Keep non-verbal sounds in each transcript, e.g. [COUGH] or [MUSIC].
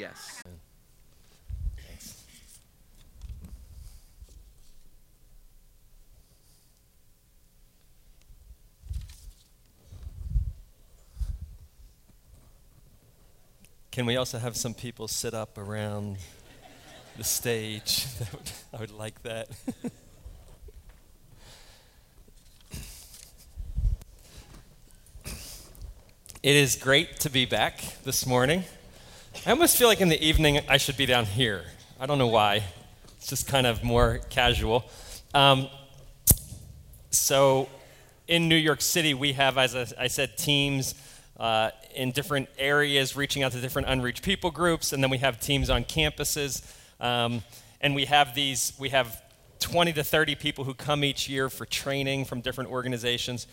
Yes. Can we also have some people sit up around the stage? [LAUGHS] I would like that. [LAUGHS] it is great to be back this morning. I almost feel like in the evening I should be down here. I don't know why. It's just kind of more casual. Um, so, in New York City, we have, as I said, teams uh, in different areas, reaching out to different unreached people groups, and then we have teams on campuses. Um, and we have these, we have 20 to 30 people who come each year for training from different organizations.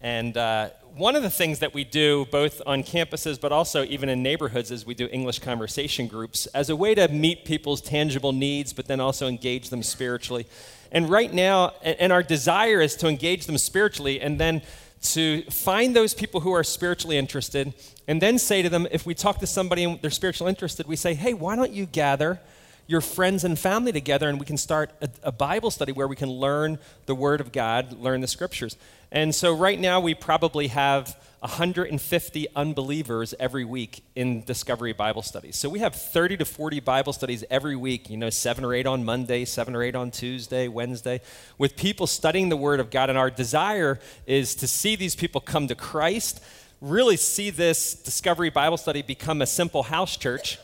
And uh, one of the things that we do, both on campuses but also even in neighborhoods, is we do English conversation groups as a way to meet people's tangible needs, but then also engage them spiritually. And right now, and our desire is to engage them spiritually and then to find those people who are spiritually interested and then say to them, if we talk to somebody and they're spiritually interested, we say, hey, why don't you gather your friends and family together and we can start a, a, Bible study where we can learn the Word of God, learn the Scriptures. And so right now we probably have 150 unbelievers every week in Discovery Bible studies. So we have 30 to 40 Bible studies every week, you know, seven or eight on Monday, seven or eight on Tuesday, Wednesday, with people studying the Word of God. And our desire is to see these people come to Christ, really see this Discovery Bible study become a simple house church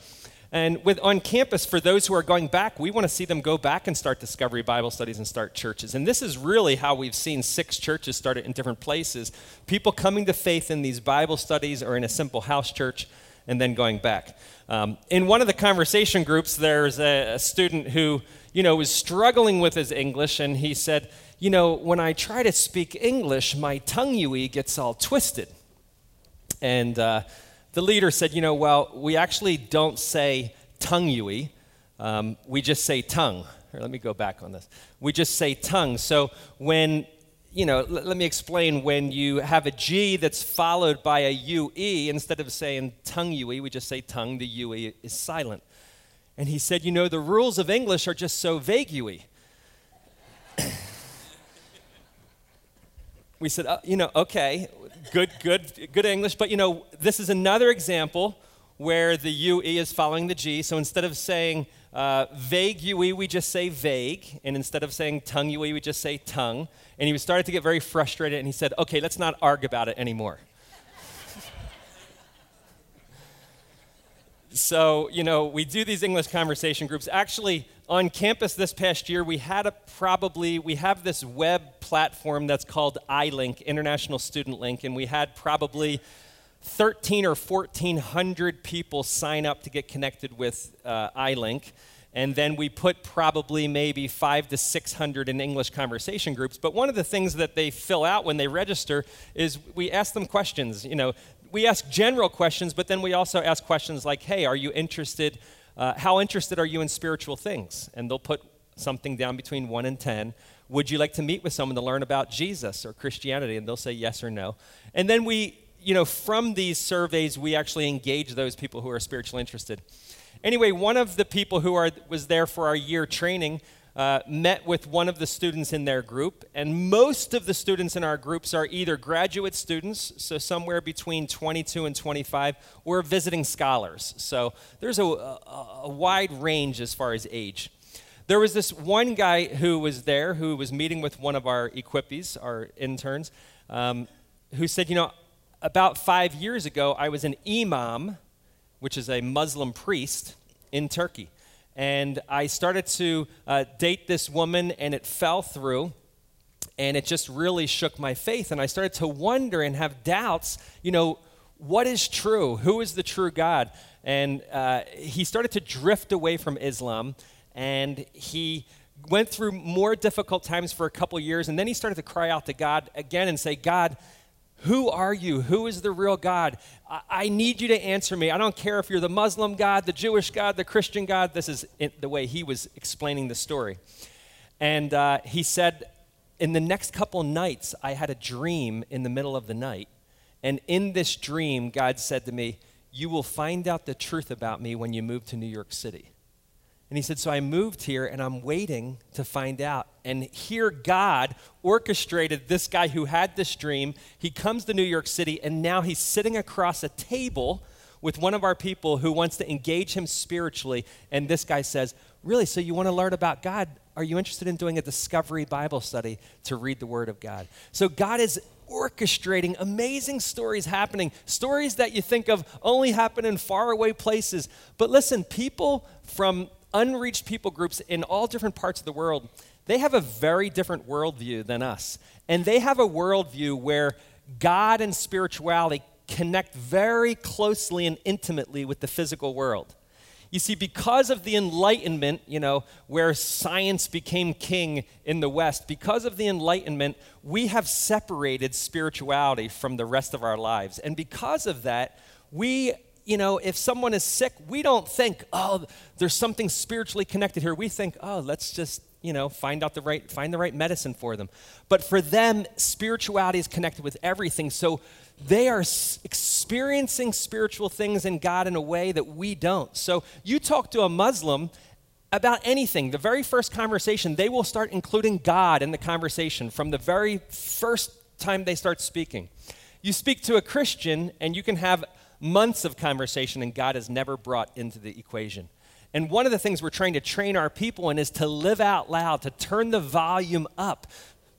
and with on campus, for those who are going back, we want to see them go back and start Discovery Bible studies and start churches. And this is really how we've seen six churches started in different places. People coming to faith in these Bible studies or in a simple house church and then going back. Um, in one of the conversation groups, there's a, a student who, you know, was struggling with his English, and he said, you know, when I try to speak English, my tongue gets all twisted. And uh, the leader said, You know, well, we actually don't say tongue yui, um, we just say tongue. Here, let me go back on this. We just say tongue. So when, you know, l- let me explain when you have a G that's followed by a UE, instead of saying tongue yui, we just say tongue, the UE is silent. And he said, You know, the rules of English are just so vague yui. We said, uh, you know, okay, good, good, good English. But you know, this is another example where the UE is following the G. So instead of saying uh, vague UE, we just say vague. And instead of saying tongue UE, we just say tongue. And he started to get very frustrated and he said, okay, let's not argue about it anymore. [LAUGHS] so, you know, we do these English conversation groups. Actually, on campus this past year, we had a probably, we have this web platform that's called iLink, International Student Link, and we had probably 13 or 1400 people sign up to get connected with uh, iLink. And then we put probably maybe five to 600 in English conversation groups. But one of the things that they fill out when they register is we ask them questions. You know, we ask general questions, but then we also ask questions like, hey, are you interested? Uh, how interested are you in spiritual things? And they'll put something down between one and 10. Would you like to meet with someone to learn about Jesus or Christianity? And they'll say yes or no. And then we, you know, from these surveys, we actually engage those people who are spiritually interested. Anyway, one of the people who are, was there for our year training uh, met with one of the students in their group, and most of the students in our groups are either graduate students, so somewhere between 22 and 25, or visiting scholars. So there's a, a, a wide range as far as age. There was this one guy who was there who was meeting with one of our equipies, our interns, um, who said, You know, about five years ago, I was an imam, which is a Muslim priest, in Turkey. And I started to uh, date this woman, and it fell through. And it just really shook my faith. And I started to wonder and have doubts, you know, what is true? Who is the true God? And uh, he started to drift away from Islam and he went through more difficult times for a couple years and then he started to cry out to god again and say god who are you? Who is the real god? I, I need you to answer me. I don't care if you're the muslim god the jewish god the christian god. This is the way he was explaining the story. And uh, he said in the next couple nights i had a dream in the middle of the night. And in this dream god said to me You will find out the truth about me when you move to New York City. And he said, So I moved here and I'm waiting to find out. And here, God orchestrated this guy who had this dream. He comes to New York City and now he's sitting across a table with one of our people who wants to engage him spiritually. And this guy says, Really? So you want to learn about God? Are you interested in doing a discovery Bible study to read the Word of God? So God is orchestrating amazing stories happening, stories that you think of only happen in faraway places. But listen, people from unreached people groups in all different parts of the world, they have a very different worldview than us. And they have a worldview where God and spirituality connect very closely and intimately with the physical world. You see, because of the Enlightenment, you know, where science became king in the West, because of the Enlightenment, we have separated spirituality from the rest of our lives. And because of that, we you know, if someone is sick, we don't think, oh, there's something spiritually connected here. We think, oh, let's just, you know, find out the right, find the right medicine for them. But for them, spirituality is connected with everything. So they are experiencing spiritual things in God in a way that we don't. So you talk to a Muslim about anything, the very first conversation, they will start including God in the conversation from the very first time they start speaking. You speak to a Christian, and you can have months of conversation, and God is never brought into the equation. And one of the things we're trying to train our people in is to live out loud, to turn the volume up,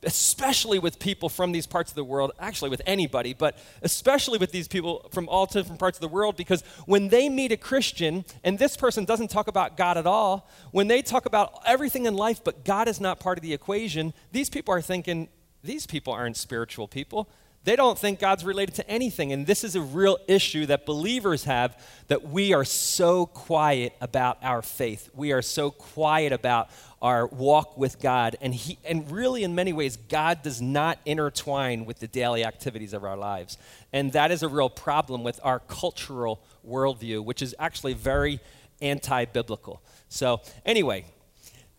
especially with people from these parts of the world, actually with anybody, but especially with these people from all different parts of the world, because when they meet a Christian and this person doesn't talk about God at all, when they talk about everything in life, but God is not part of the equation, these people are thinking, these people aren't spiritual people. They don't think God's related to anything. And this is a real issue that believers have that we are so quiet about our faith. We are so quiet about our walk with God. And, he, and really, in many ways, God does not intertwine with the daily activities of our lives. And that is a real problem with our cultural worldview, which is actually very anti biblical. So, anyway,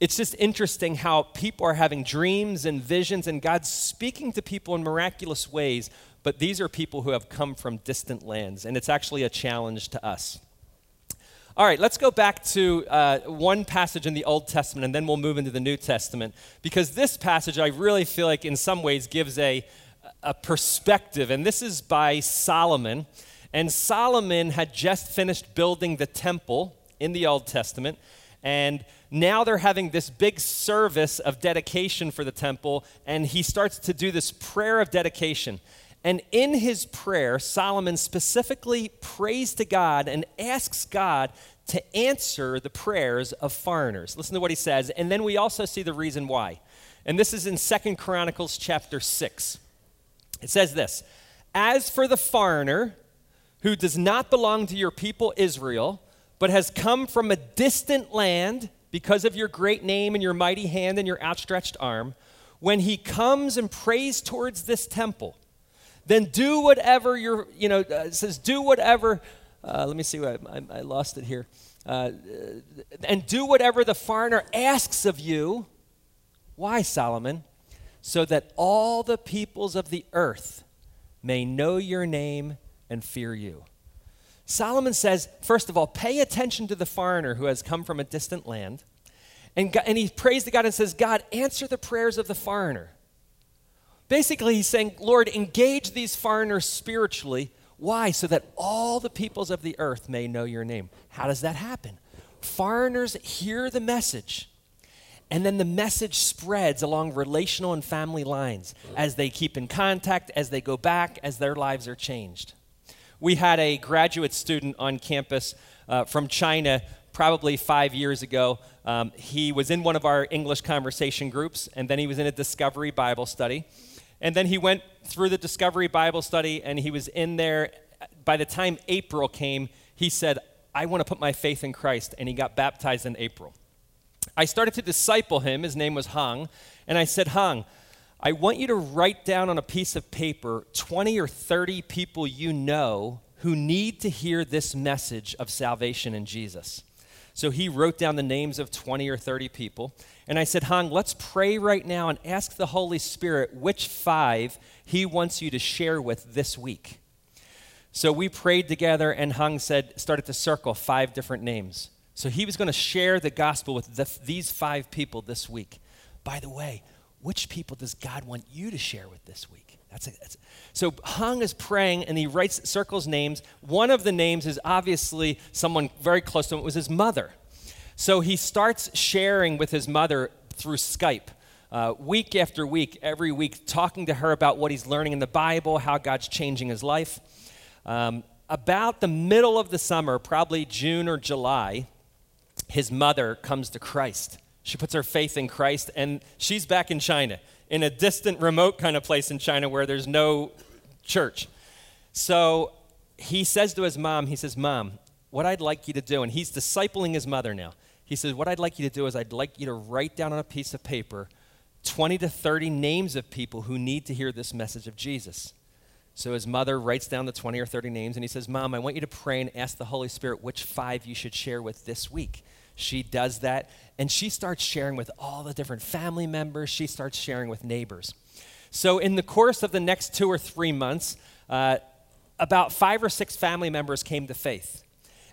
it's just interesting how people are having dreams and visions, and God's speaking to people in miraculous ways, but these are people who have come from distant lands, and it's actually a challenge to us. All right, let's go back to uh, one passage in the Old Testament, and then we'll move into the New Testament, because this passage I really feel like in some ways gives a, a perspective, and this is by Solomon. And Solomon had just finished building the temple in the Old Testament, and now they're having this big service of dedication for the temple, and he starts to do this prayer of dedication. And in his prayer, Solomon specifically prays to God and asks God to answer the prayers of foreigners. Listen to what he says, and then we also see the reason why. And this is in Second Chronicles chapter 6. It says this As for the foreigner who does not belong to your people Israel, but has come from a distant land because of your great name and your mighty hand and your outstretched arm, when he comes and prays towards this temple, then do whatever you're, you know, uh, says, do whatever, uh, let me see, I, I, I lost it here. Uh, and do whatever the foreigner asks of you. Why, Solomon? So that all the peoples of the earth may know your name and fear you. Solomon says, first of all, pay attention to the foreigner who has come from a distant land. And, God, and he prays to God and says, God, answer the prayers of the foreigner. Basically, he's saying, Lord, engage these foreigners spiritually. Why? So that all the peoples of the earth may know your name. How does that happen? Foreigners hear the message, and then the message spreads along relational and family lines as they keep in contact, as they go back, as their lives are changed we had a graduate student on campus uh, from China probably five years ago. Um, he was in one of our English conversation groups, and then he was in a Discovery Bible study. And then he went through the Discovery Bible study, and he was in there. By the time April came, he said, I want to put my faith in Christ, and he got baptized in April. I started to disciple him. His name was Hang. And I said, Hang, I want you to write down on a piece of paper 20 or 30 people you know who need to hear this message of salvation in Jesus. So he wrote down the names of 20 or 30 people. And I said, Hang, let's pray right now and ask the Holy Spirit which five he wants you to share with this week. So we prayed together, and Hung said, started to circle five different names. So he was going to share the gospel with the, these five people this week. By the way, which people does God want you to share with this week? That's, a, that's a, so Hung is praying and he writes circles names. One of the names is obviously someone very close to him. It was his mother. So he starts sharing with his mother through Skype. Uh, week after week, every week, talking to her about what he's learning in the Bible, how God's changing his life. Um, about the middle of the summer, probably June or July, his mother comes to Christ. She puts her faith in Christ, and she's back in China, in a distant, remote kind of place in China where there's no church. So he says to his mom, he says, Mom, what I'd like you to do, and he's discipling his mother now. He says, What I'd like you to do is I'd like you to write down on a piece of paper 20 to 30 names of people who need to hear this message of Jesus. So his mother writes down the 20 or 30 names and he says, Mom, I want you to pray and ask the Holy Spirit which five you should share with this week. She does that and she starts sharing with all the different family members. She starts sharing with neighbors. So, in the course of the next two or three months, uh, about five or six family members came to faith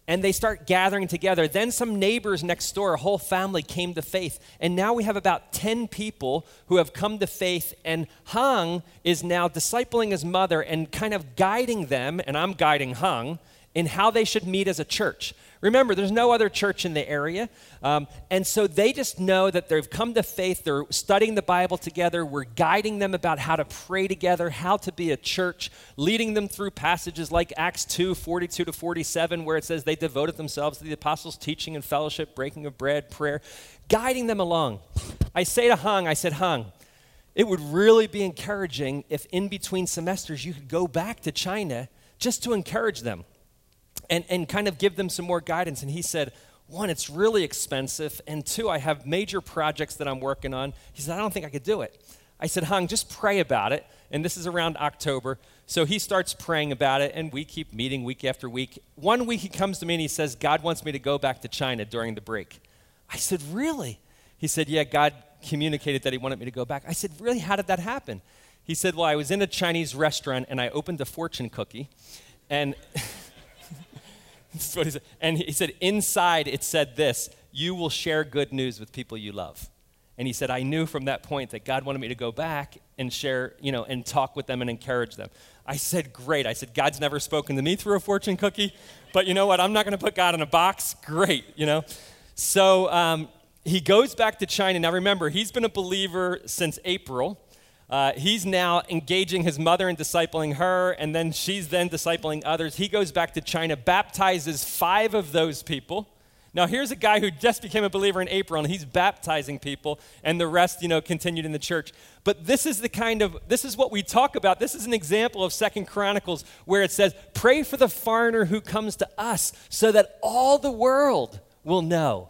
and they start gathering together. Then some neighbors next door, a whole family came to faith. And now we have about 10 people who have come to faith. And Hung is now discipling his mother and kind of guiding them, and I'm guiding Hung, in how they should meet as a church. Remember, there's no other church in the area. Um, and so they just know that they've come to faith. They're studying the Bible together. We're guiding them about how to pray together, how to be a church, leading them through passages like Acts 2 42 to 47, where it says they devoted themselves to the apostles' teaching and fellowship, breaking of bread, prayer, guiding them along. I say to Hung, I said, Hung, it would really be encouraging if in between semesters you could go back to China just to encourage them and, and kind of give them some more guidance. And he said, one, it's really expensive. And two, I have major projects that I'm working on. He said, I don't think I could do it. I said, Hung, just pray about it. And this is around October. So he starts praying about it, and we keep meeting week after week. One week he comes to me and he says, God wants me to go back to China during the break. I said, Really? He said, Yeah, God communicated that he wanted me to go back. I said, Really? How did that happen? He said, Well, I was in a Chinese restaurant and I opened a fortune cookie. And [LAUGHS] That's what he said. [LAUGHS] And he said, inside it said this You will share good news with people you love. And he said, I knew from that point that God wanted me to go back and share, you know, and talk with them and encourage them. I said, Great. I said, God's never spoken to me through a fortune cookie, but you know what? I'm not going to put God in a box. Great, you know? So um, he goes back to China. Now remember, he's been a believer since April. Uh, he's now engaging his mother and discipling her, and then she's then discipling others. He goes back to China, baptizes five of those people. Now, here's a guy who just became a believer in April, and he's baptizing people, and the rest, you know, continued in the church. But this is the kind of, this is what we talk about. This is an example of Second Chronicles where it says, Pray for the foreigner who comes to us, so that all the world will know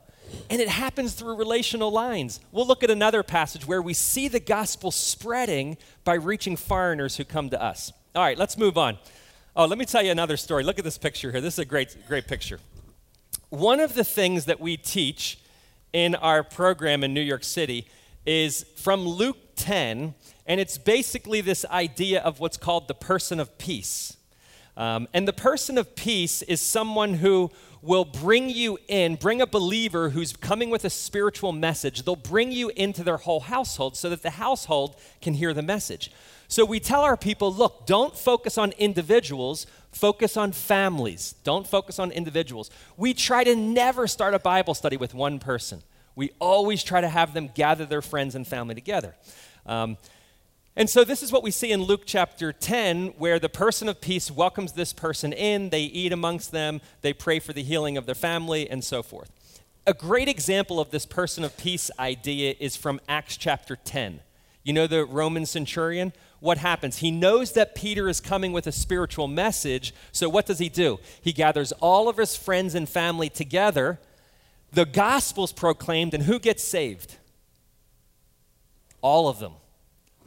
and it happens through relational lines. We'll look at another passage where we see the gospel spreading by reaching foreigners who come to us. All right, let's move on. Oh, let me tell you another story. Look at this picture here. This is a great, great picture. One of the things that we teach in our program in New York City is from Luke 10, and it's basically this idea of what's called the person of peace. Um, and the person of peace is someone who will bring you in, bring a believer who's coming with a spiritual message. They'll bring you into their whole household so that the household can hear the message. So we tell our people look, don't focus on individuals, focus on families. Don't focus on individuals. We try to never start a Bible study with one person. We always try to have them gather their friends and family together. Um, and so, this is what we see in Luke chapter 10, where the person of peace welcomes this person in, they eat amongst them, they pray for the healing of their family, and so forth. A great example of this person of peace idea is from Acts chapter 10. You know the Roman centurion? What happens? He knows that Peter is coming with a spiritual message, so what does he do? He gathers all of his friends and family together. The gospel's proclaimed, and who gets saved? All of them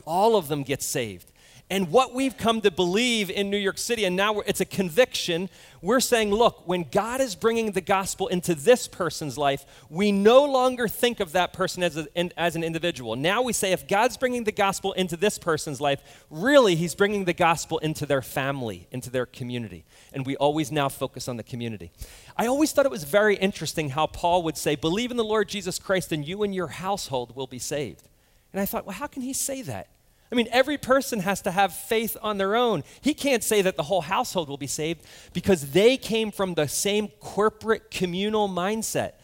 all of them get saved. And what we've come to believe in New York City, and now it's a conviction, we're saying, look, when God is bringing the gospel into this person's life, we no longer think of that person as, a, as an individual. Now we say, if God's bringing the gospel into this person's life, really, He's bringing the gospel into their family, into their community. And we always now focus on the community. I always thought it was very interesting how Paul would say, believe in the Lord Jesus Christ, and you and your household will be saved. And I thought, well, how can he say that? I mean, every person has to have faith on their own. He can't say that the whole household will be saved because they came from the same corporate communal mindset.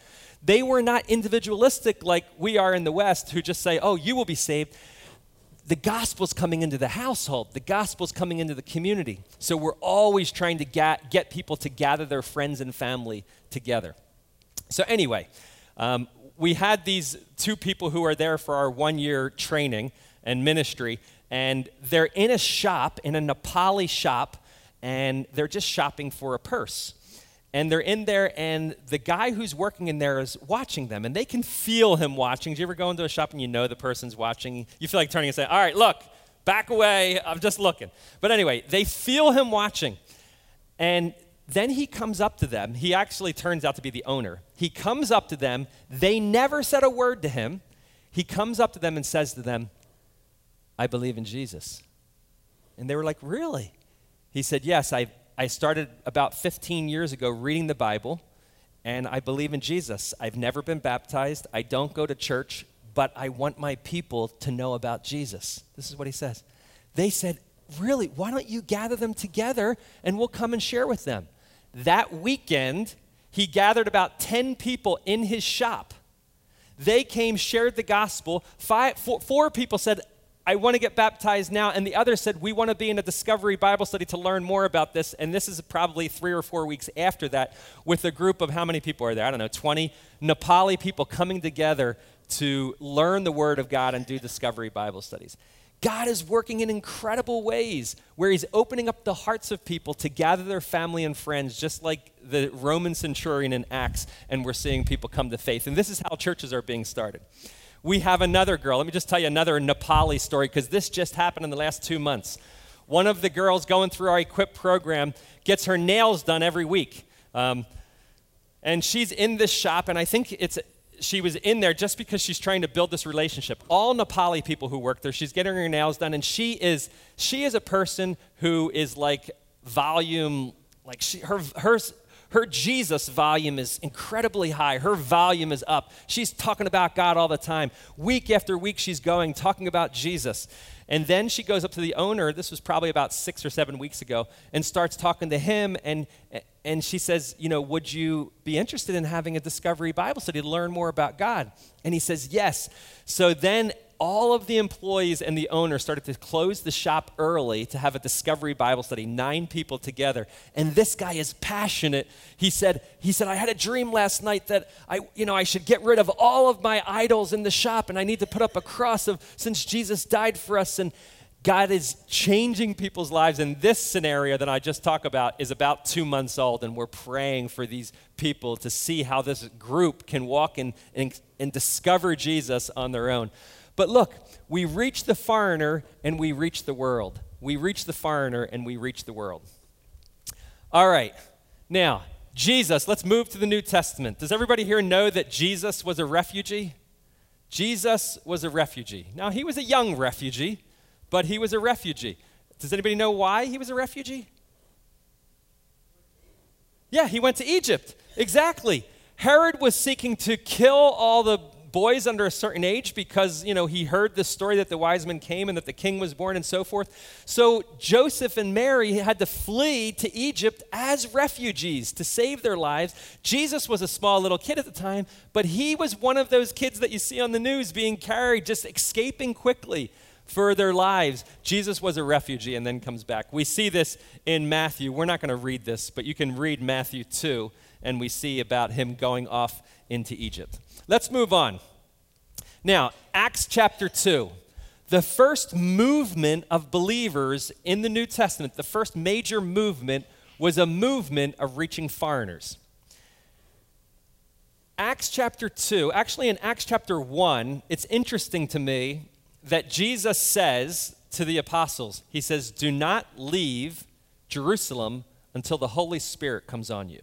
They were not individualistic like we are in the West, who just say, oh, you will be saved. The gospel's coming into the household, the gospel's coming into the community. So we're always trying to get, get people to gather their friends and family together. So, anyway, um, we had these two people who are there for our one year training and ministry, and they're in a shop, in a Nepali shop, and they're just shopping for a purse. And they're in there, and the guy who's working in there is watching them, and they can feel him watching. Do you ever go into a shop and you know the person's watching? You feel like turning and saying, All right, look, back away, I'm just looking. But anyway, they feel him watching. And then he comes up to them. He actually turns out to be the owner. He comes up to them. They never said a word to him. He comes up to them and says to them, I believe in Jesus. And they were like, Really? He said, Yes, I, I started about 15 years ago reading the Bible, and I believe in Jesus. I've never been baptized, I don't go to church, but I want my people to know about Jesus. This is what he says. They said, Really, why don't you gather them together and we'll come and share with them? That weekend, he gathered about 10 people in his shop. They came, shared the gospel. Five, four, four people said, I want to get baptized now. And the other said, We want to be in a discovery Bible study to learn more about this. And this is probably three or four weeks after that, with a group of how many people are there? I don't know, 20 Nepali people coming together to learn the Word of God and do discovery Bible studies. God is working in incredible ways where He's opening up the hearts of people to gather their family and friends, just like the Roman centurion in Acts, and we're seeing people come to faith. And this is how churches are being started. We have another girl. Let me just tell you another Nepali story because this just happened in the last two months. One of the girls going through our Equip program gets her nails done every week. Um, and she's in this shop, and I think it's she was in there just because she's trying to build this relationship. All Nepali people who work there, she's getting her nails done, and she is she is a person who is like volume, like she her her her Jesus volume is incredibly high. Her volume is up. She's talking about God all the time. Week after week, she's going, talking about Jesus. And then she goes up to the owner, this was probably about six or seven weeks ago, and starts talking to him. And, and she says, You know, would you be interested in having a discovery Bible study to learn more about God? And he says, Yes. So then all of the employees and the owner started to close the shop early to have a discovery bible study nine people together. And this guy is passionate. He said he said i had a dream last night that i you know i should get rid of all of my idols in the shop and i need to put up a cross of since jesus died for us and god is changing people's lives. And this scenario that i just talked about is about two months old and we're praying for these people to see how this group can walk and, and discover jesus on their own but look, we reach the foreigner and we reach the world. We reach the foreigner and we reach the world. All right. Now, Jesus, let's move to the New Testament. Does everybody here know that Jesus was a refugee? Jesus was a refugee. Now, he was a young refugee, but he was a refugee. Does anybody know why he was a refugee? Yeah, he went to Egypt. Exactly. Herod was seeking to kill all the boys under a certain age because, you know, he heard the story that the wise men came and that the king was born and so forth. So Joseph and Mary had to flee to Egypt as refugees to save their lives. Jesus was a small little kid at the time, but he was one of those kids that you see on the news being carried, just escaping quickly for their lives. Jesus was a refugee and then comes back. We see this in Matthew. We're not going to read this, but you can read Matthew 2, and we see about him going off into Egypt. Let's move on. Now, Acts chapter 2. The first movement of believers in the New Testament, the first major movement, was a movement of reaching foreigners. Acts chapter 2, actually in Acts chapter 1, it's interesting to me that Jesus says to the apostles, he says, Do not leave Jerusalem until the Holy Spirit comes on you.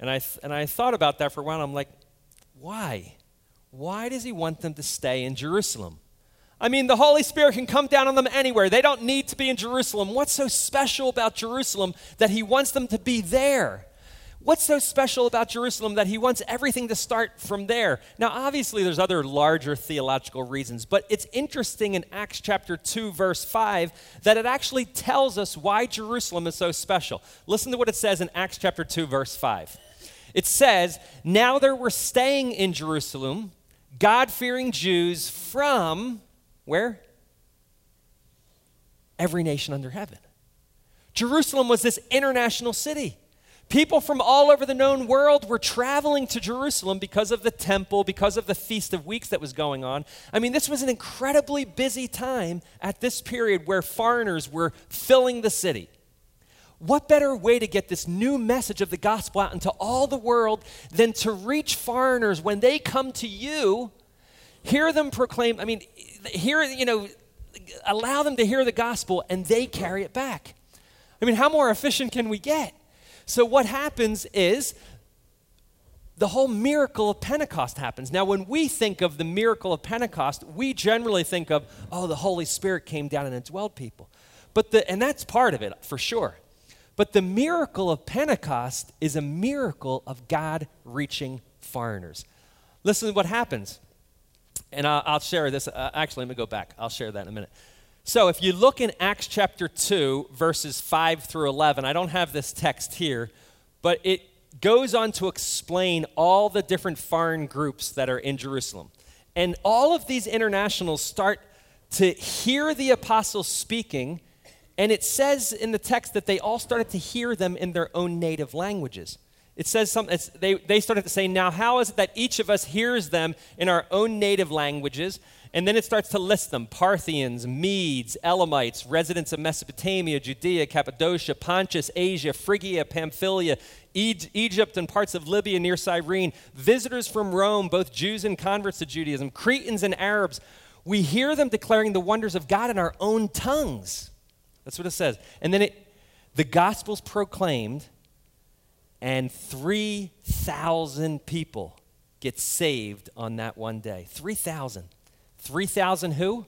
And I, th- and I thought about that for a while. I'm like, why? Why does he want them to stay in Jerusalem? I mean, the Holy Spirit can come down on them anywhere. They don't need to be in Jerusalem. What's so special about Jerusalem that he wants them to be there? What's so special about Jerusalem that he wants everything to start from there? Now, obviously, there's other larger theological reasons, but it's interesting in Acts chapter 2, verse 5, that it actually tells us why Jerusalem is so special. Listen to what it says in Acts chapter 2, verse 5. It says, Now there were staying in Jerusalem God fearing Jews from where? Every nation under heaven. Jerusalem was this international city. People from all over the known world were traveling to Jerusalem because of the temple, because of the Feast of Weeks that was going on. I mean, this was an incredibly busy time at this period where foreigners were filling the city. What better way to get this new message of the gospel out into all the world than to reach foreigners when they come to you, hear them proclaim, I mean, hear, you know, allow them to hear the gospel and they carry it back. I mean, how more efficient can we get? So, what happens is the whole miracle of Pentecost happens. Now, when we think of the miracle of Pentecost, we generally think of, oh, the Holy Spirit came down and indwelled people. But the, and that's part of it, for sure. But the miracle of Pentecost is a miracle of God reaching foreigners. Listen to what happens. And I'll, I'll share this. Uh, actually, let me go back. I'll share that in a minute. So if you look in Acts chapter 2, verses 5 through 11, I don't have this text here, but it goes on to explain all the different foreign groups that are in Jerusalem. And all of these internationals start to hear the apostles speaking, and it says in the text that they all started to hear them in their own native languages. It says something, they, they started to say, Now, how is it that each of us hears them in our own native languages? And then it starts to list them Parthians, Medes, Elamites, residents of Mesopotamia, Judea, Cappadocia, Pontus, Asia, Phrygia, Pamphylia, Egypt, and parts of Libya near Cyrene, visitors from Rome, both Jews and converts to Judaism, Cretans and Arabs. We hear them declaring the wonders of God in our own tongues. That's what it says. And then it, the gospel's proclaimed, and 3,000 people get saved on that one day. 3,000. 3,000 who?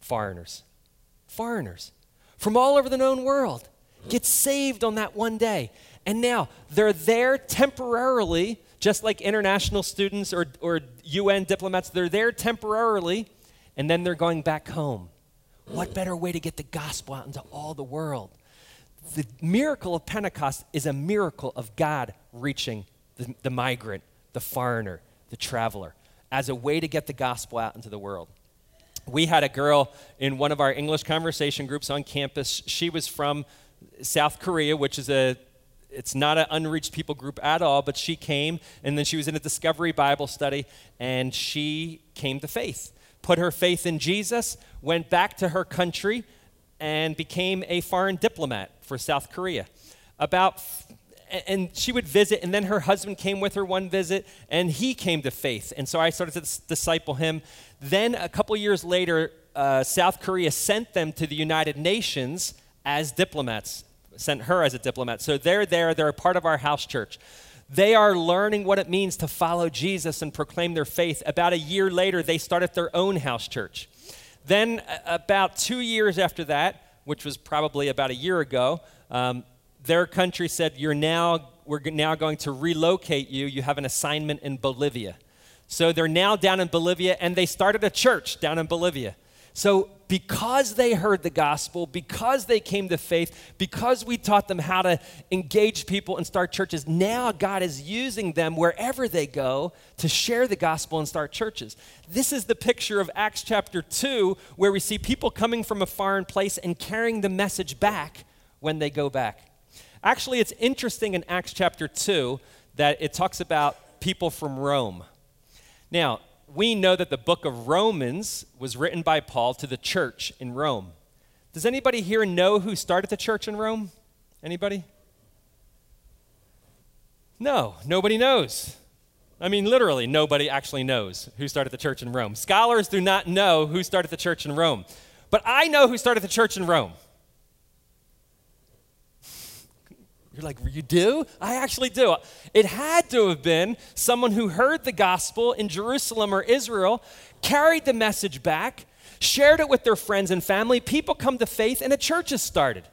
Foreigners. Foreigners from all over the known world get saved on that one day. And now they're there temporarily, just like international students or, or UN diplomats, they're there temporarily, and then they're going back home. What better way to get the gospel out into all the world? The miracle of Pentecost is a miracle of God reaching the, the migrant, the foreigner, the traveler as a way to get the gospel out into the world. We had a girl in one of our English conversation groups on campus. She was from South Korea, which is a it's not an unreached people group at all, but she came and then she was in a discovery Bible study and she came to faith. Put her faith in Jesus, went back to her country, and became a foreign diplomat for South Korea. About and she would visit, and then her husband came with her one visit, and he came to faith. And so I started to disciple him. Then, a couple years later, uh, South Korea sent them to the United Nations as diplomats, sent her as a diplomat. So they're there, they're a part of our house church. They are learning what it means to follow Jesus and proclaim their faith. About a year later, they started their own house church. Then, about two years after that, which was probably about a year ago, um, their country said, You're now, we're now going to relocate you. You have an assignment in Bolivia. So they're now down in Bolivia, and they started a church down in Bolivia. So, because they heard the gospel, because they came to faith, because we taught them how to engage people and start churches, now God is using them wherever they go to share the gospel and start churches. This is the picture of Acts chapter 2, where we see people coming from a foreign place and carrying the message back when they go back. Actually, it's interesting in Acts chapter 2 that it talks about people from Rome. Now, we know that the book of Romans was written by Paul to the church in Rome. Does anybody here know who started the church in Rome? Anybody? No, nobody knows. I mean, literally, nobody actually knows who started the church in Rome. Scholars do not know who started the church in Rome. But I know who started the church in Rome. You're like, you do? I actually do. It had to have been someone who heard the gospel in Jerusalem or Israel, carried the message back, shared it with their friends and family. People come to faith, and a church is started.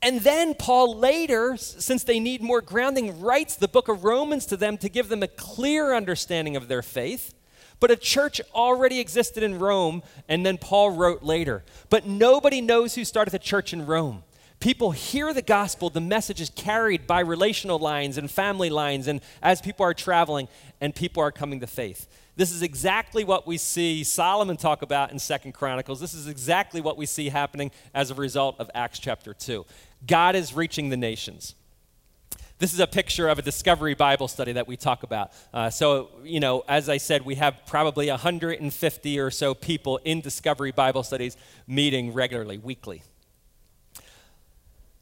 And then Paul later, since they need more grounding, writes the book of Romans to them to give them a clear understanding of their faith. But a church already existed in Rome, and then Paul wrote later. But nobody knows who started the church in Rome. People hear the gospel, the message is carried by relational lines and family lines, and as people are traveling, and people are coming to faith. This is exactly what we see Solomon talk about in Second Chronicles. This is exactly what we see happening as a result of Acts chapter 2. God is reaching the nations. This is a picture of a Discovery Bible study that we talk about. Uh, so, you know, as I said, we have probably 150 or so people in Discovery Bible studies meeting regularly, weekly.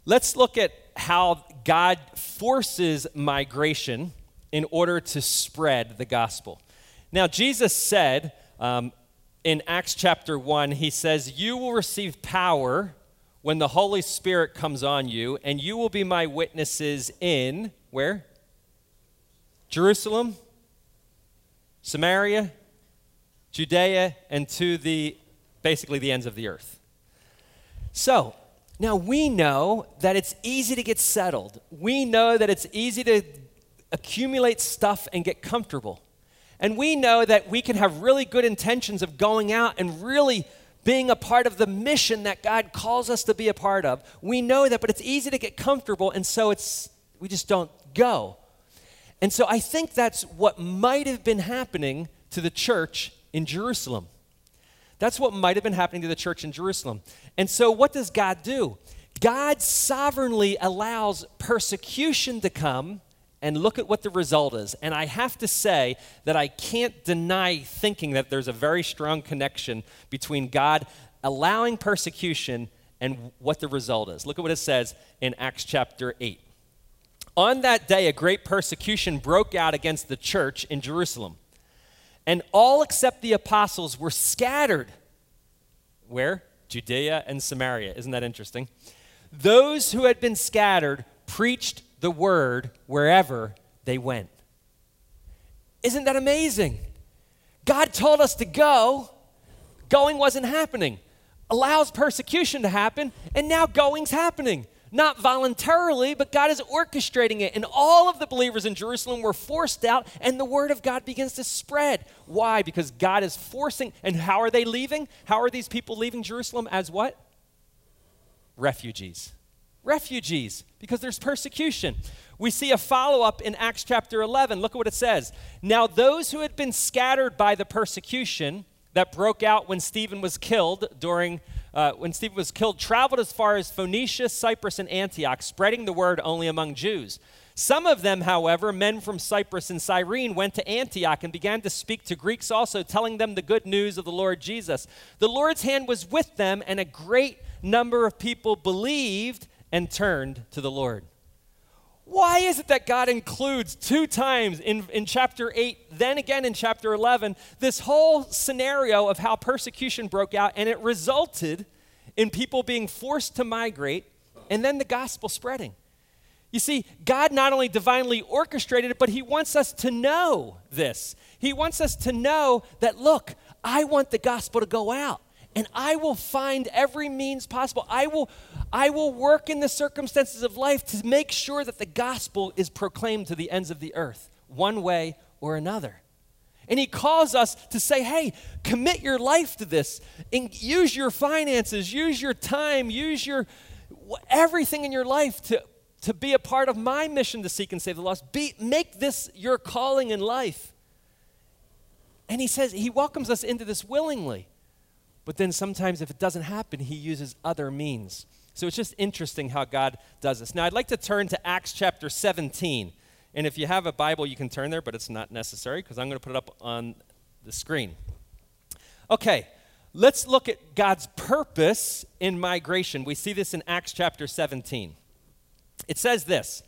Let's look at how God forces migration in order to spread the gospel. Now, Jesus said um, in Acts chapter 1, he says, You will receive power when the Holy Spirit comes on you, and you will be my witnesses in where? Jerusalem, Samaria, Judea, and to the basically the ends of the earth. So, now we know that it's easy to get settled. We know that it's easy to accumulate stuff and get comfortable. And we know that we can have really good intentions of going out and really being a part of the mission that God calls us to be a part of. We know that, but it's easy to get comfortable, and so it's we just don't go. And so I think that's what might have been happening to the church in Jerusalem. That's what might have been happening to the church in Jerusalem. And so what does God do? God sovereignly allows persecution to come and look at what the result is. And I have to say that I can't deny thinking that there's a very strong connection between God allowing persecution and what the result is. Look at what it says in Acts chapter 8. On that day, a great persecution broke out against the church in Jerusalem. And all except the apostles were scattered. Where? Judea and Samaria. Isn't that interesting? Those who had been scattered preached the word wherever they went. Isn't that amazing? God told us to go, going wasn't happening. Allows persecution to happen, and now going's happening. Not voluntarily, but God is orchestrating it. And all of the believers in Jerusalem were forced out, and the word of God begins to spread. Why? Because God is forcing. And how are they leaving? How are these people leaving Jerusalem as what? Refugees refugees because there's persecution. We see a follow up in Acts chapter 11. Look at what it says. Now, those who had been scattered by the persecution that broke out when Stephen was killed during. Uh, when Stephen was killed, traveled as far as Phoenicia, Cyprus, and Antioch, spreading the word only among Jews. Some of them, however, men from Cyprus and Cyrene, went to Antioch and began to speak to Greeks also, telling them the good news of the Lord Jesus. The Lord's hand was with them, and a great number of people believed and turned to the Lord. Why is it that God includes two times in, in chapter 8, then again in chapter 11, this whole scenario of how persecution broke out and it resulted in people being forced to migrate and then the gospel spreading? You see, God not only divinely orchestrated it, but He wants us to know this. He wants us to know that, look, I want the gospel to go out and I will find every means possible. I will, I will work in the circumstances of life to make sure that the gospel is proclaimed to the ends of the earth, one way or another. And he calls us to say, hey, commit your life to this. And use your finances, use your time, use your everything in your life to, to be a part of my mission to seek and save the lost. Be, make this your calling in life. And he says, he welcomes us into this willingly. But then sometimes, if it doesn't happen, he uses other means. So it's just interesting how God does this. Now, I'd like to turn to Acts chapter 17. And if you have a Bible, you can turn there, but it's not necessary because I'm going to put it up on the screen. Okay, let's look at God's purpose in migration. We see this in Acts chapter 17. It says this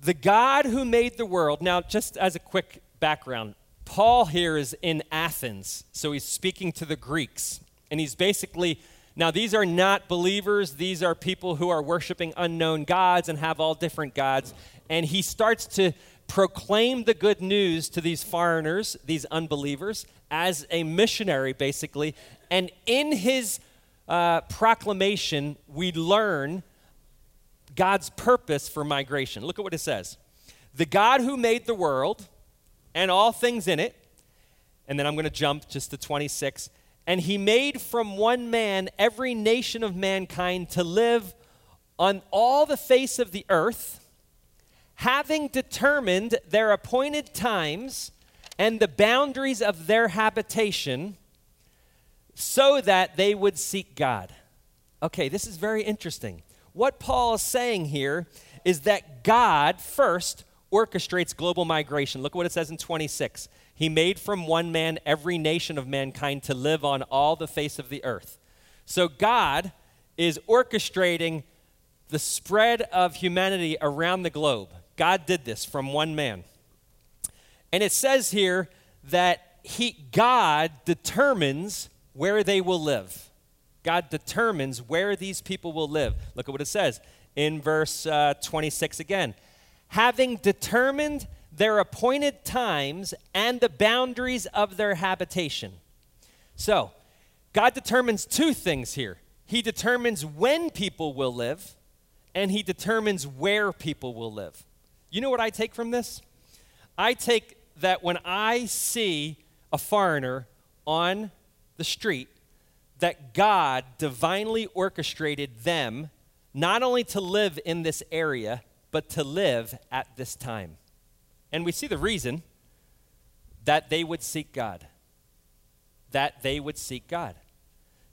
The God who made the world, now, just as a quick background, Paul here is in Athens, so he's speaking to the Greeks. And he's basically, now these are not believers, these are people who are worshiping unknown gods and have all different gods. And he starts to proclaim the good news to these foreigners, these unbelievers, as a missionary, basically. And in his uh, proclamation, we learn God's purpose for migration. Look at what it says The God who made the world and all things in it, and then I'm going to jump just to 26. And he made from one man every nation of mankind to live on all the face of the earth having determined their appointed times and the boundaries of their habitation, so that they would seek God. Okay, this is very interesting. What Paul is saying here is that God first orchestrates global migration. Look what it says in 26. He made from one man every nation of mankind to live on all the face of the earth. So God is orchestrating the spread of humanity around the globe. God did this from one man. And it says here that he, God determines where they will live. God determines where these people will live. Look at what it says in verse uh, 26 again. Having determined their appointed times and the boundaries of their habitation. So, God determines two things here. He determines when people will live, and He determines where people will live. You know what I take from this? I take that when I see a foreigner on the street, that God divinely orchestrated them not only to live in this area, but to live at this time. And we see the reason that they would seek God. That they would seek God.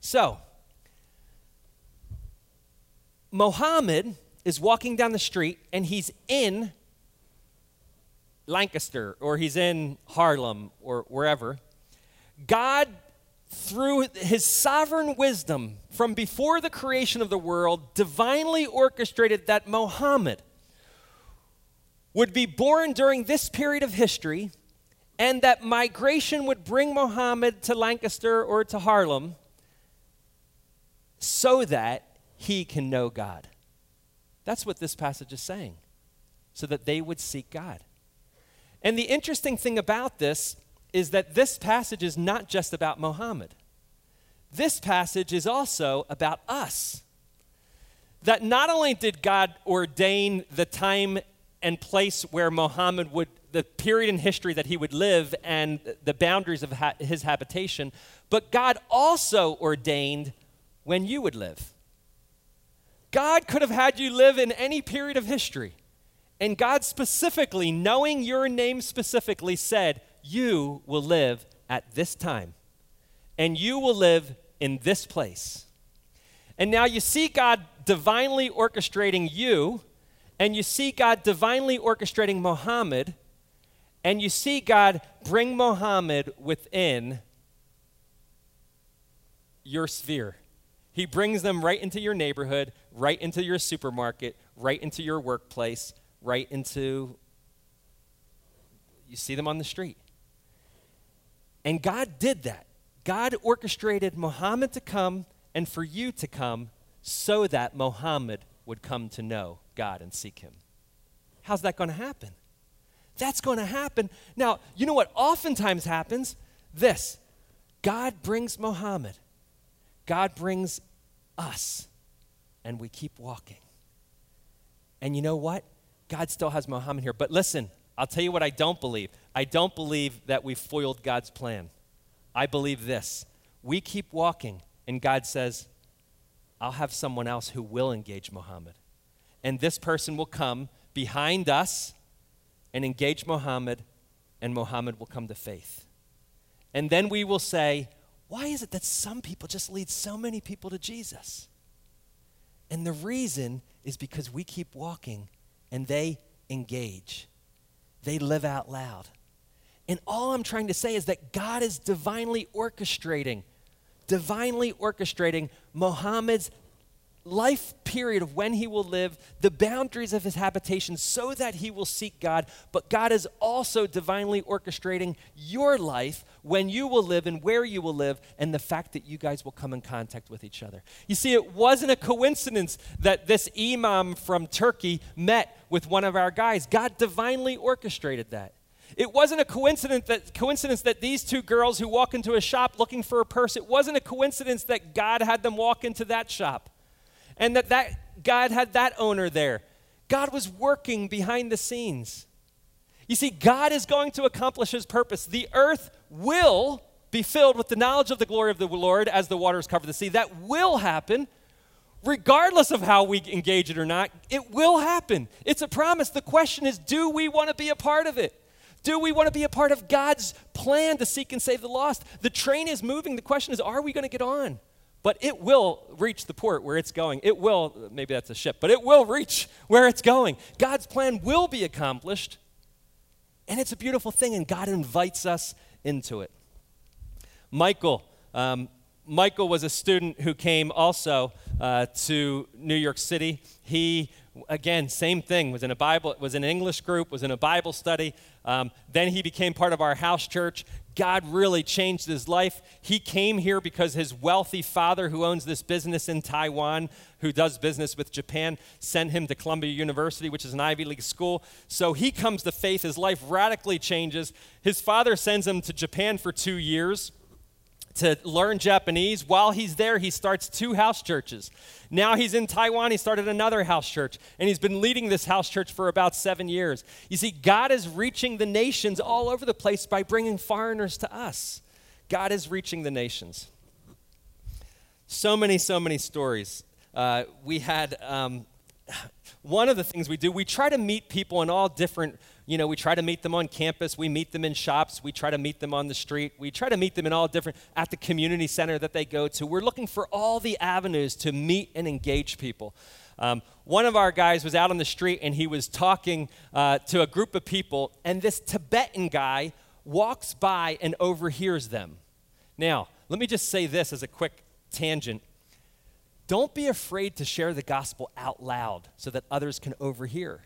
So, Mohammed is walking down the street and he's in Lancaster or he's in Harlem or wherever, God, through his sovereign wisdom from before the creation of the world, divinely orchestrated that Muhammad would be born during this period of history and that migration would bring Muhammad to Lancaster or to Harlem so that he can know God. That's what this passage is saying, so that they would seek God. And the interesting thing about this is that this passage is not just about Muhammad. This passage is also about us. That not only did God ordain the time and place where Muhammad would, the period in history that he would live and the boundaries of ha- his habitation, but God also ordained when you would live. God could have had you live in any period of history. And God specifically, knowing your name specifically, said, You will live at this time, and you will live in this place. And now you see God divinely orchestrating you, and you see God divinely orchestrating Muhammad, and you see God bring Muhammad within your sphere. He brings them right into your neighborhood, right into your supermarket, right into your workplace, right into, you see them on the street. And God did that. God orchestrated Muhammad to come and for you to come so that Muhammad would come to know God and seek him. How's that going to happen? That's going to happen. Now, you know what oftentimes happens? This God brings Muhammad, God brings us, and we keep walking. And you know what? God still has Muhammad here. But listen, I'll tell you what I don't believe. I don't believe that we foiled God's plan. I believe this. We keep walking, and God says, I'll have someone else who will engage Muhammad. And this person will come behind us and engage Muhammad, and Muhammad will come to faith. And then we will say, why is it that some people just lead so many people to Jesus? And the reason is because we keep walking and they engage. They live out loud. And all I'm trying to say is that God is divinely orchestrating, divinely orchestrating Muhammad's life period of when he will live, the boundaries of his habitation, so that he will seek God. But God is also divinely orchestrating your life when you will live and where you will live, and the fact that you guys will come in contact with each other. You see, it wasn't a coincidence that this imam from Turkey met with one of our guys. God divinely orchestrated that. It wasn't a coincidence that, coincidence that these two girls who walk into a shop looking for a purse, it wasn't a coincidence that God had them walk into that shop and that, that God had that owner there. God was working behind the scenes. You see, God is going to accomplish his purpose. The earth will be filled with the knowledge of the glory of the Lord as the waters cover the sea. That will happen regardless of how we engage it or not. It will happen. It's a promise. The question is do we want to be a part of it? Do we want to be a part of God's plan to seek and save the lost? The train is moving. The question is are we going to get on? But it will reach the port where it's going. It will, maybe that's a ship, but it will reach where it's going. God's plan will be accomplished. And it's a beautiful thing, and God invites us into it. Michael, um, Michael was a student who came also uh, to New York City. He, again, same thing, was in a Bible, was in an English group, was in a Bible study. Um, then he became part of our house church. God really changed his life. He came here because his wealthy father, who owns this business in Taiwan, who does business with Japan, sent him to Columbia University, which is an Ivy League school. So he comes to faith. His life radically changes. His father sends him to Japan for two years to learn Japanese. While he's there, he starts two house churches. Now he's in Taiwan, he started another house church, and he's been leading this house church for about seven years. You see, God is reaching the nations all over the place by bringing foreigners to us. God is reaching the nations. So many, so many stories. Uh, we had um, [SIGHS] one of the things we do, we try to meet people in all different you know, we try to meet them on campus, we meet them in shops, we try to meet them on the street, we try to meet them in all different, at the community center that they go to. We're looking for all the avenues to meet and engage people. Um, one of our guys was out on the street and he was talking uh, to a group of people, and this Tibetan guy walks by and overhears them. Now, let me just say this as a quick tangent. Don't be afraid to share the gospel out loud so that others can overhear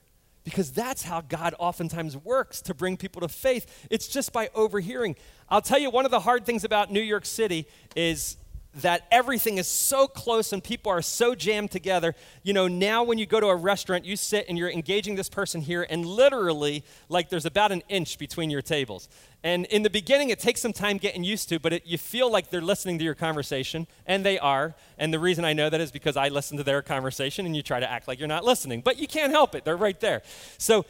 because that's how God oftentimes works to bring people to faith. It's just by overhearing. I'll tell you, one of the hard things about New York City is that everything is so close and people are so jammed together. You know, now when you go to a restaurant, you sit and you're engaging this person here, and literally, like, there's about an inch between your tables. And in the beginning, it takes some time getting used to, but it, you feel like they're listening to your conversation, and they are. And the reason I know that is because I listen to their conversation, and you try to act like you're not listening, but you can't help it. They're right there. So,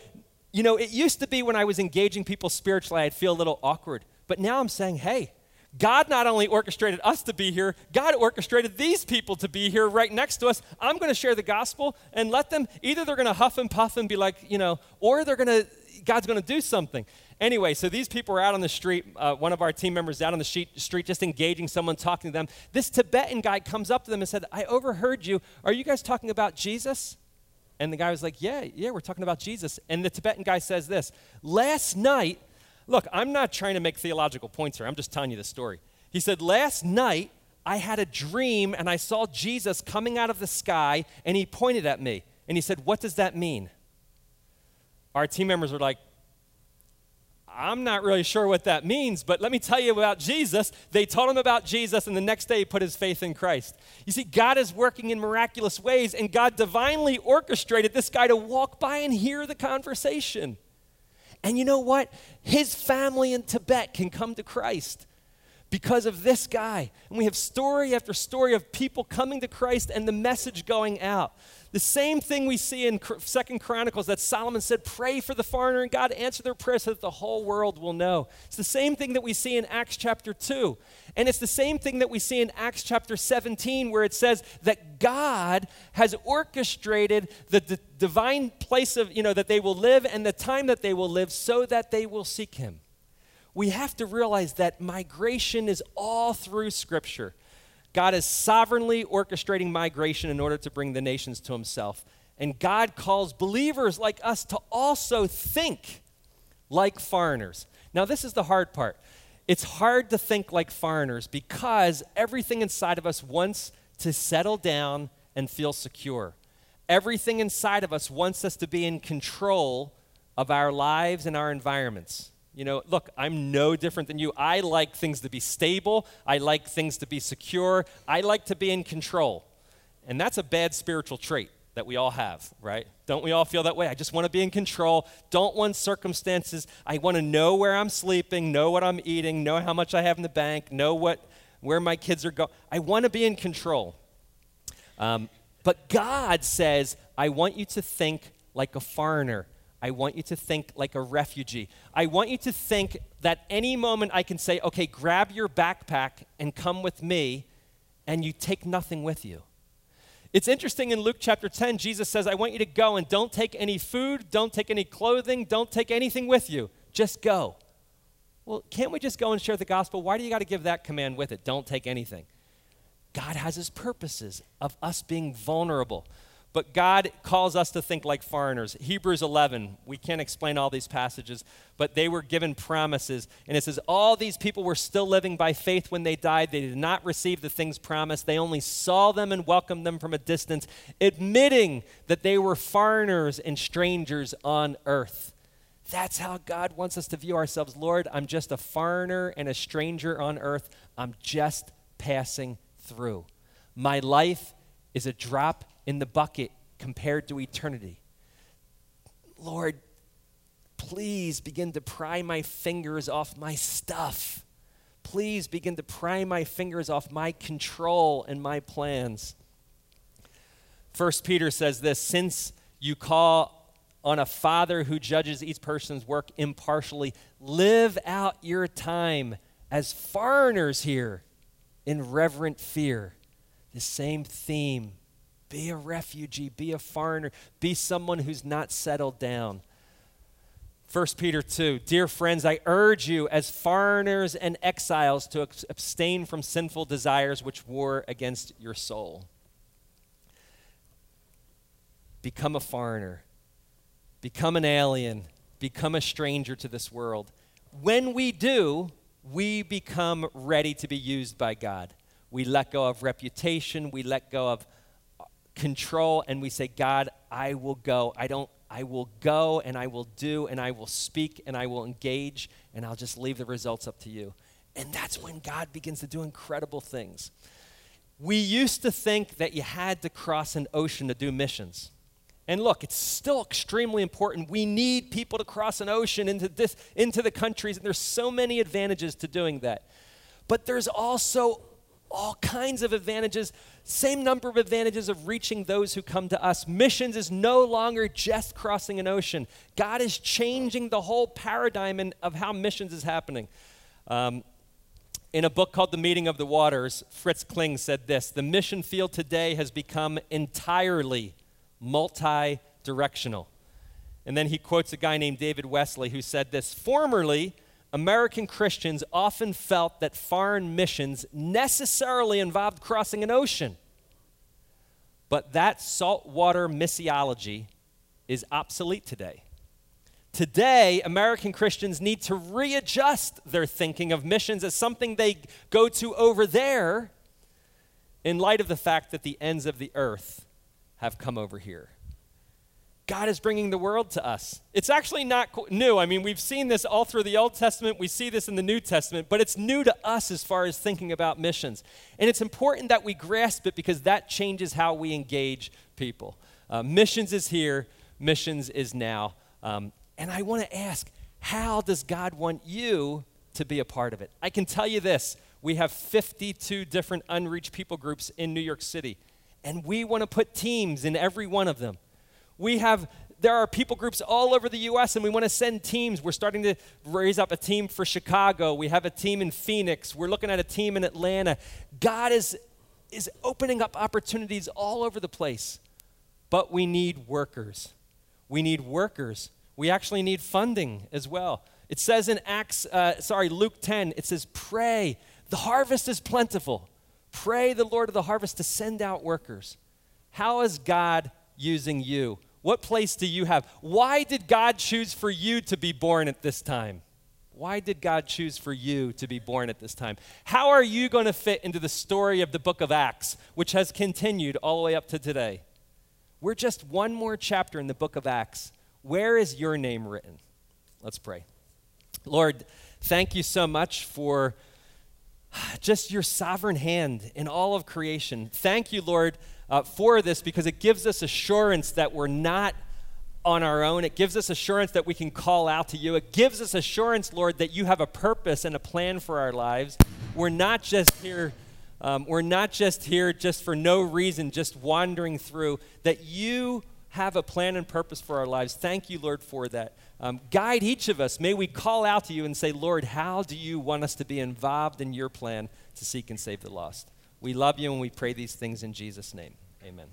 you know, it used to be when I was engaging people spiritually, I'd feel a little awkward. But now I'm saying, hey, God not only orchestrated us to be here, God orchestrated these people to be here right next to us. I'm going to share the gospel and let them, either they're going to huff and puff and be like, you know, or they're going to, God's going to do something. Anyway, so these people are out on the street. Uh, one of our team members out on the street, street just engaging someone, talking to them. This Tibetan guy comes up to them and said, I overheard you. Are you guys talking about Jesus? And the guy was like, Yeah, yeah, we're talking about Jesus. And the Tibetan guy says this Last night, Look, I'm not trying to make theological points here. I'm just telling you the story. He said, Last night, I had a dream and I saw Jesus coming out of the sky and he pointed at me. And he said, What does that mean? Our team members were like, I'm not really sure what that means, but let me tell you about Jesus. They told him about Jesus, and the next day he put his faith in Christ. You see, God is working in miraculous ways, and God divinely orchestrated this guy to walk by and hear the conversation. And you know what? His family in Tibet can come to Christ because of this guy. And we have story after story of people coming to Christ and the message going out. The same thing we see in Second Chronicles that Solomon said, pray for the foreigner and God answer their prayer so that the whole world will know. It's the same thing that we see in Acts chapter 2. And it's the same thing that we see in Acts chapter 17 where it says that God has orchestrated the, the divine place of, you know, that they will live and the time that they will live so that they will seek him. We have to realize that migration is all through Scripture. God is sovereignly orchestrating migration in order to bring the nations to himself. And God calls believers like us to also think like foreigners. Now, this is the hard part. It's hard to think like foreigners because everything inside of us wants to settle down and feel secure. Everything inside of us wants us to be in control of our lives and our environments. You know, look, I'm no different than you. I like things to be stable. I like things to be secure. I like to be in control. And that's a bad spiritual trait that we all have, right? Don't we all feel that way? I just want to be in control. Don't want circumstances. I want to know where I'm sleeping, know what I'm eating, know how much I have in the bank, know what where my kids are going. I want to be in control. Um, but God says, I want you to think like a foreigner. I want you to think like a refugee. I want you to think that any moment I can say, okay, grab your backpack and come with me, and you take nothing with you. It's interesting in Luke chapter 10, Jesus says, I want you to go and don't take any food, don't take any clothing, don't take anything with you. Just go. Well, can't we just go and share the gospel? Why do you got to give that command with it? Don't take anything. God has his purposes of us being vulnerable. But God calls us to think like foreigners. Hebrews 11, we can't explain all these passages, but they were given promises. And it says, All these people were still living by faith when they died. They did not receive the things promised. They only saw them and welcomed them from a distance, admitting that they were foreigners and strangers on earth. That's how God wants us to view ourselves. Lord, I'm just a foreigner and a stranger on earth. I'm just passing through. My life is a drop in the bucket compared to eternity. Lord, please begin to pry my fingers off my stuff. Please begin to pry my fingers off my control and my plans. First Peter says this since you call on a father who judges each person's work impartially, live out your time as foreigners here in reverent fear. The same theme. Be a refugee, be a foreigner, be someone who's not settled down. 1 Peter 2 Dear friends, I urge you as foreigners and exiles to abstain from sinful desires which war against your soul. Become a foreigner, become an alien, become a stranger to this world. When we do, we become ready to be used by God. We let go of reputation, we let go of control, and we say, God, I will go. I don't I will go and I will do and I will speak and I will engage and I'll just leave the results up to you. And that's when God begins to do incredible things. We used to think that you had to cross an ocean to do missions. And look, it's still extremely important. We need people to cross an ocean into, this, into the countries, and there's so many advantages to doing that. But there's also all kinds of advantages, same number of advantages of reaching those who come to us. Missions is no longer just crossing an ocean. God is changing the whole paradigm in, of how missions is happening. Um, in a book called The Meeting of the Waters, Fritz Kling said this The mission field today has become entirely multi directional. And then he quotes a guy named David Wesley who said this Formerly, American Christians often felt that foreign missions necessarily involved crossing an ocean. But that saltwater missiology is obsolete today. Today, American Christians need to readjust their thinking of missions as something they go to over there in light of the fact that the ends of the earth have come over here. God is bringing the world to us. It's actually not new. I mean, we've seen this all through the Old Testament, we see this in the New Testament, but it's new to us as far as thinking about missions. And it's important that we grasp it because that changes how we engage people. Uh, missions is here, missions is now. Um, and I want to ask, how does God want you to be a part of it? I can tell you this we have 52 different unreached people groups in New York City, and we want to put teams in every one of them. We have there are people groups all over the US and we want to send teams. We're starting to raise up a team for Chicago. We have a team in Phoenix. We're looking at a team in Atlanta. God is is opening up opportunities all over the place. But we need workers. We need workers. We actually need funding as well. It says in Acts, uh, sorry, Luke 10, it says, Pray. The harvest is plentiful. Pray the Lord of the harvest to send out workers. How is God using you? What place do you have? Why did God choose for you to be born at this time? Why did God choose for you to be born at this time? How are you going to fit into the story of the book of Acts, which has continued all the way up to today? We're just one more chapter in the book of Acts. Where is your name written? Let's pray. Lord, thank you so much for just your sovereign hand in all of creation. Thank you, Lord, uh, for this because it gives us assurance that we're not on our own. It gives us assurance that we can call out to you. It gives us assurance, Lord, that you have a purpose and a plan for our lives. We're not just here. Um, we're not just here just for no reason, just wandering through. That you have a plan and purpose for our lives. Thank you, Lord, for that. Um, guide each of us. May we call out to you and say, Lord, how do you want us to be involved in your plan to seek and save the lost? We love you and we pray these things in Jesus' name. Amen.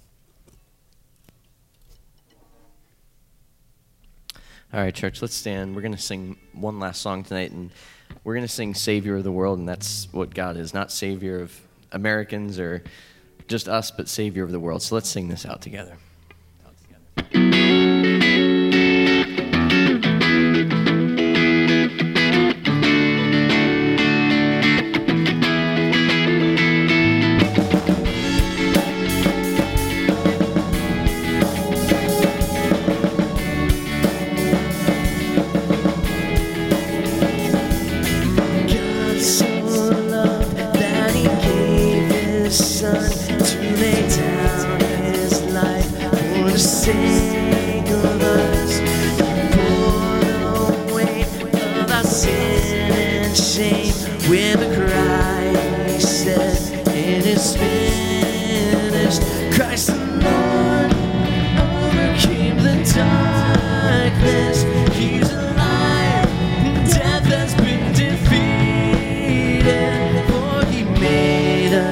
All right, church, let's stand. We're going to sing one last song tonight, and we're going to sing Savior of the World, and that's what God is not Savior of Americans or just us, but Savior of the world. So let's sing this out together. Out together.